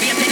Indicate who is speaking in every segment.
Speaker 1: Colombia.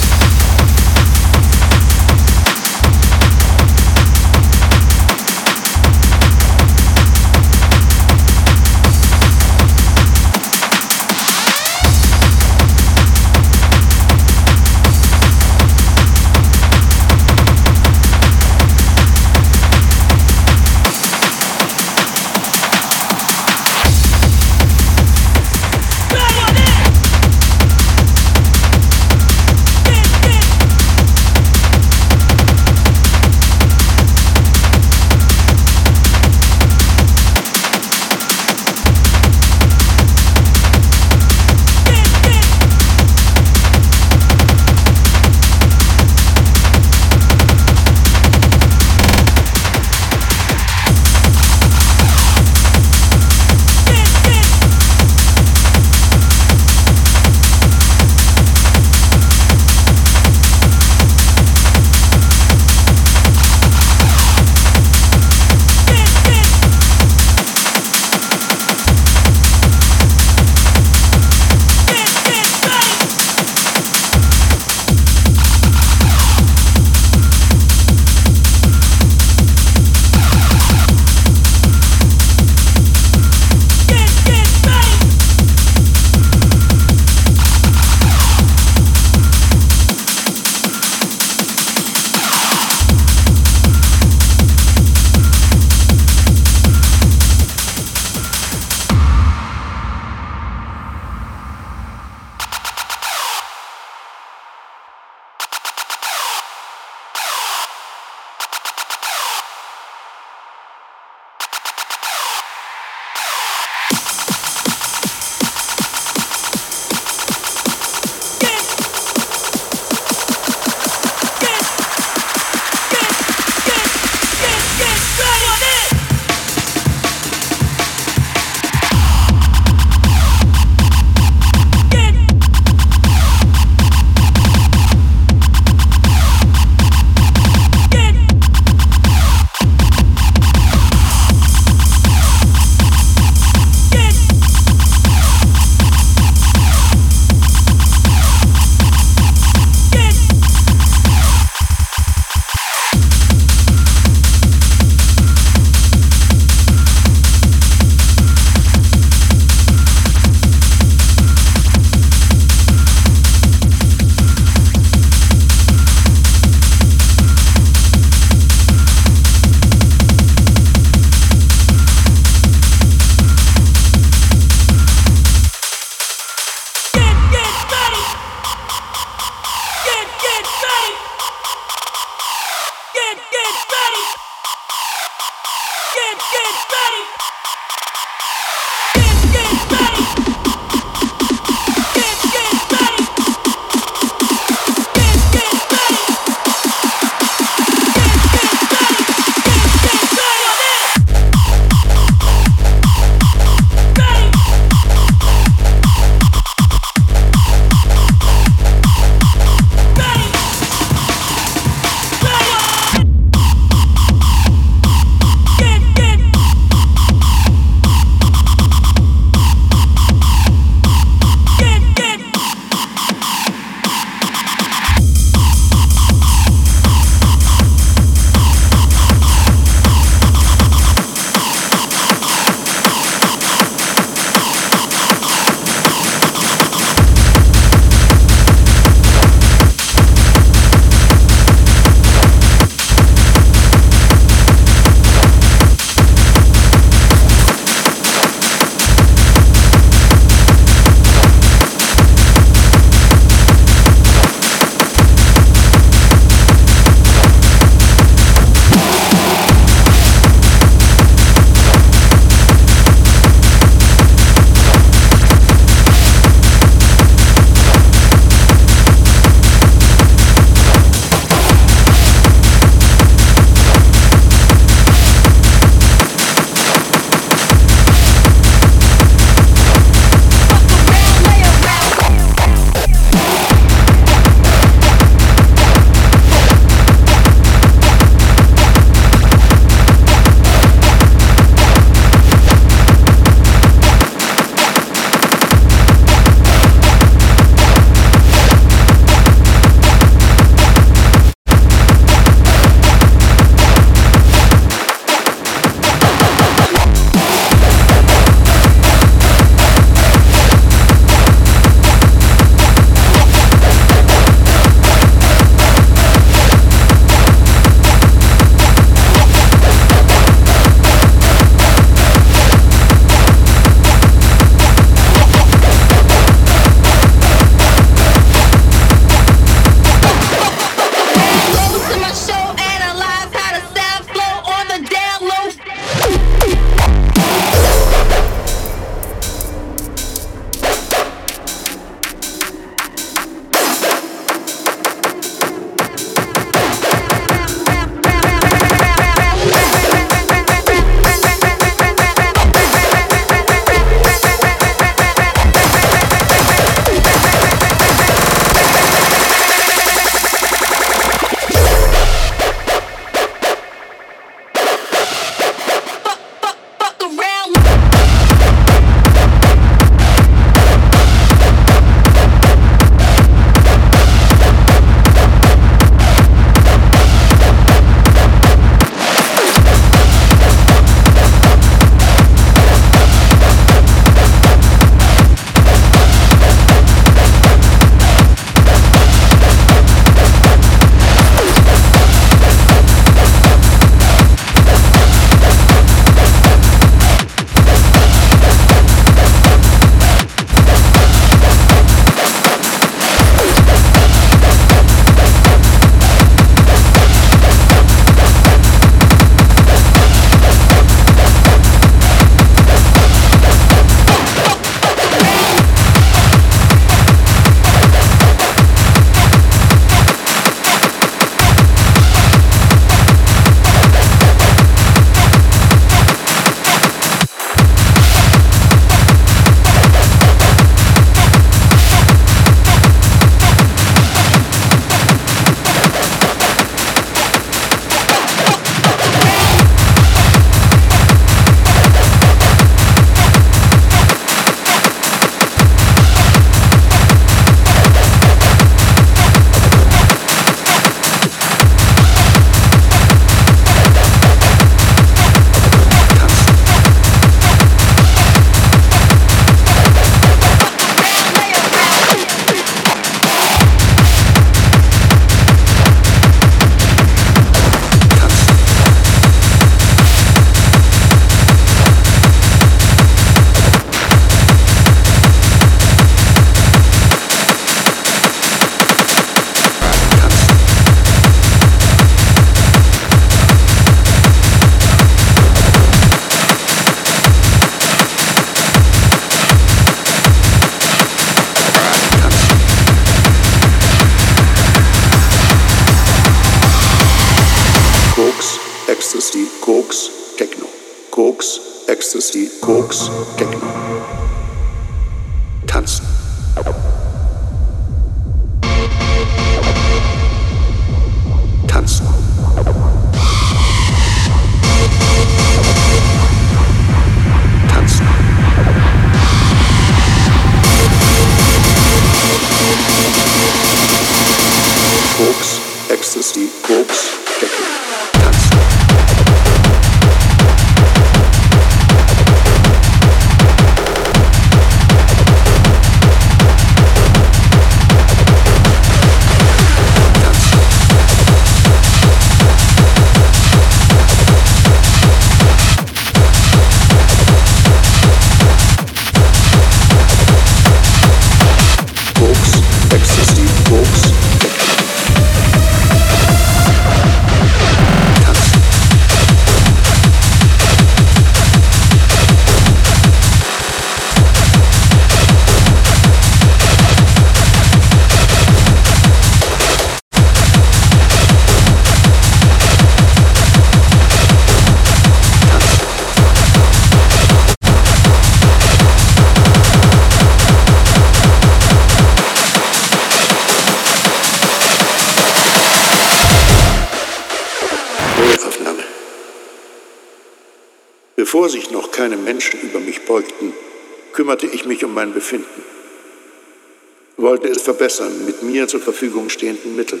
Speaker 1: verbessern mit mir zur Verfügung stehenden Mitteln.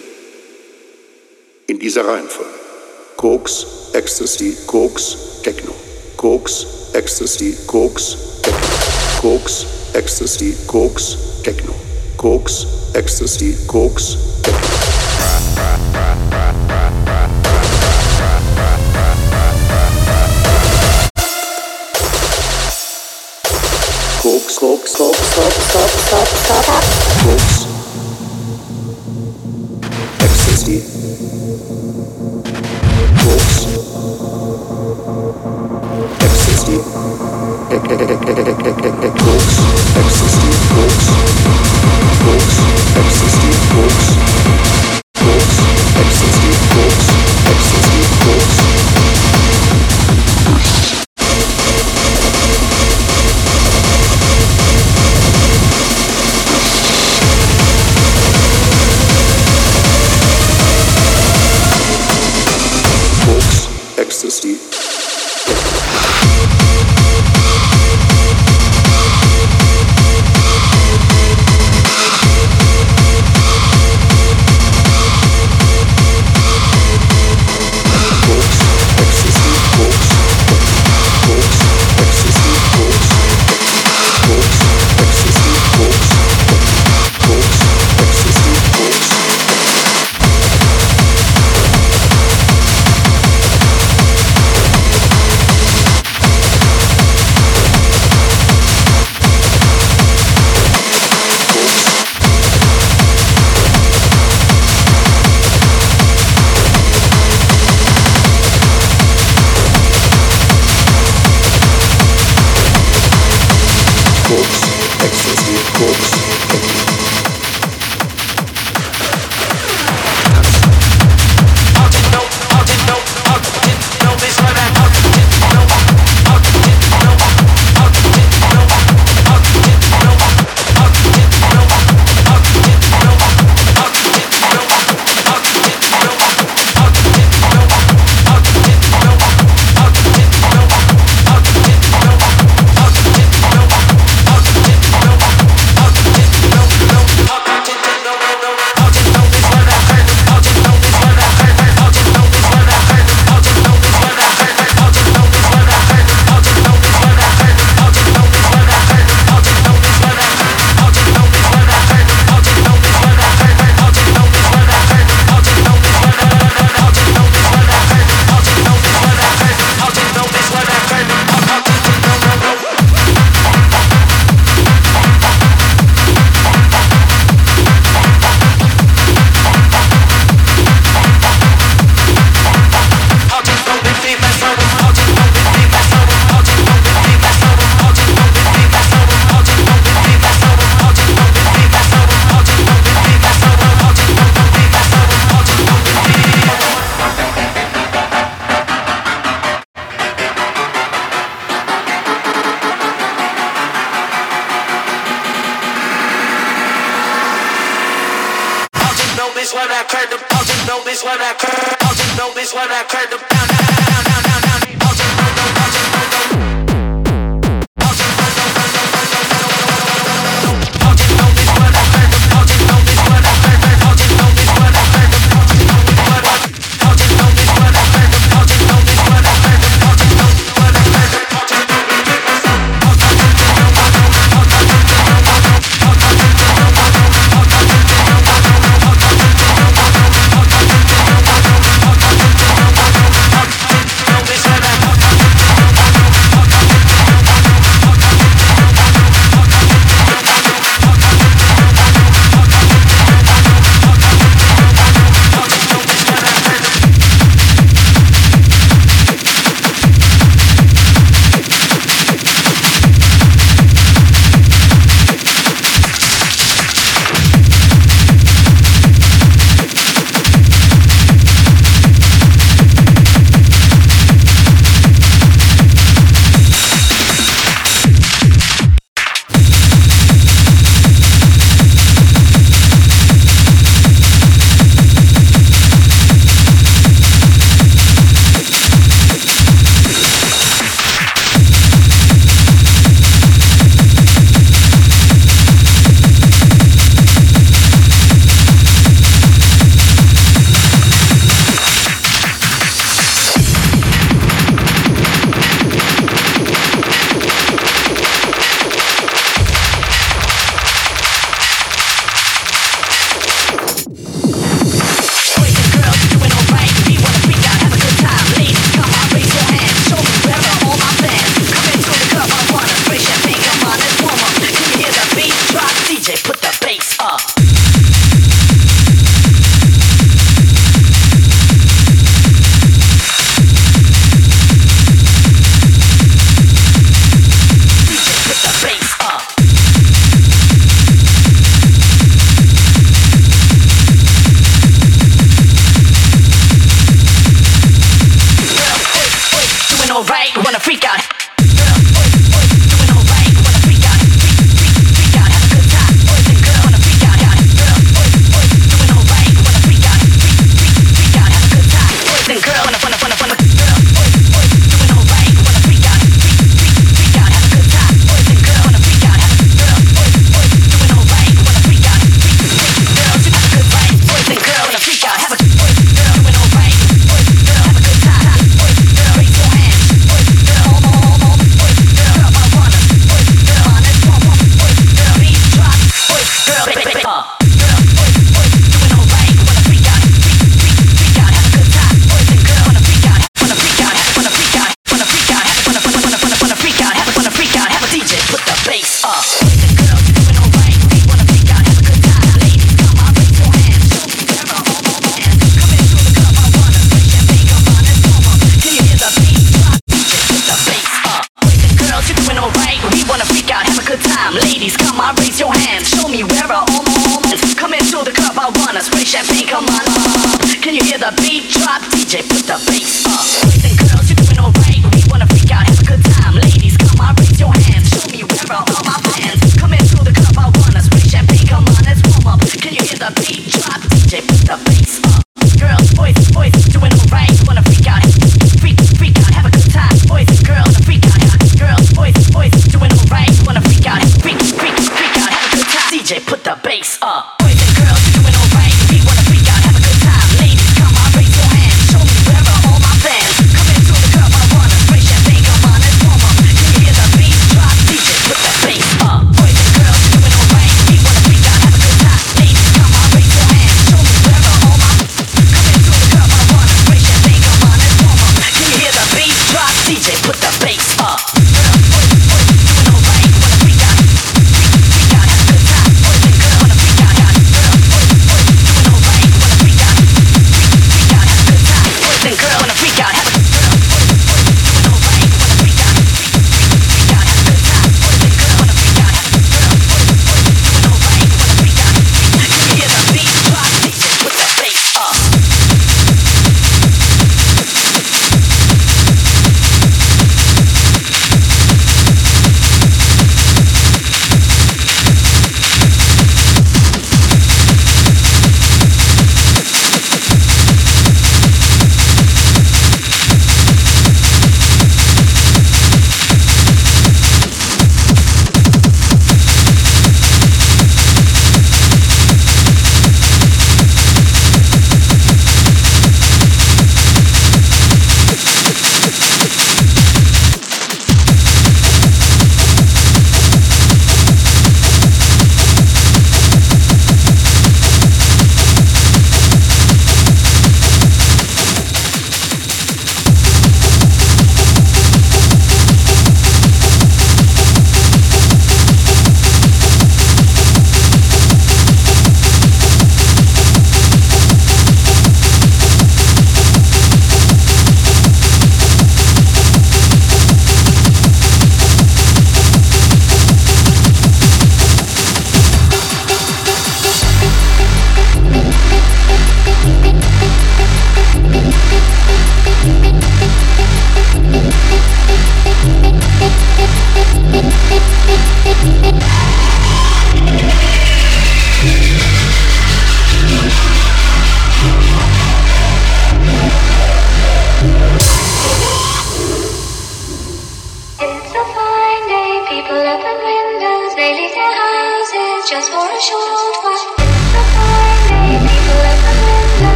Speaker 1: In dieser Reihenfolge. Koks, Ecstasy, Koks, Techno. Koks, Ecstasy, Koks, Techno. Koks, Ecstasy, Koks, Techno. Koks, Ecstasy, Koks, Techno. Books, ecstasy, books, books, ecstasy, books. ecstasy.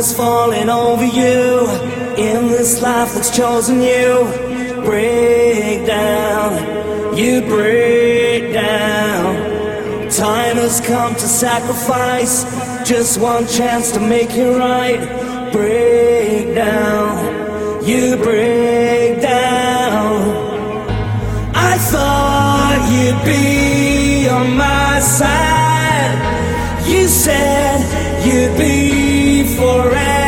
Speaker 2: Darkness falling over you in this life that's chosen you. Break down, you break down. Time has come to sacrifice just one chance to make it right. Break down, you break down. I thought you'd be on my side. You said you'd be forever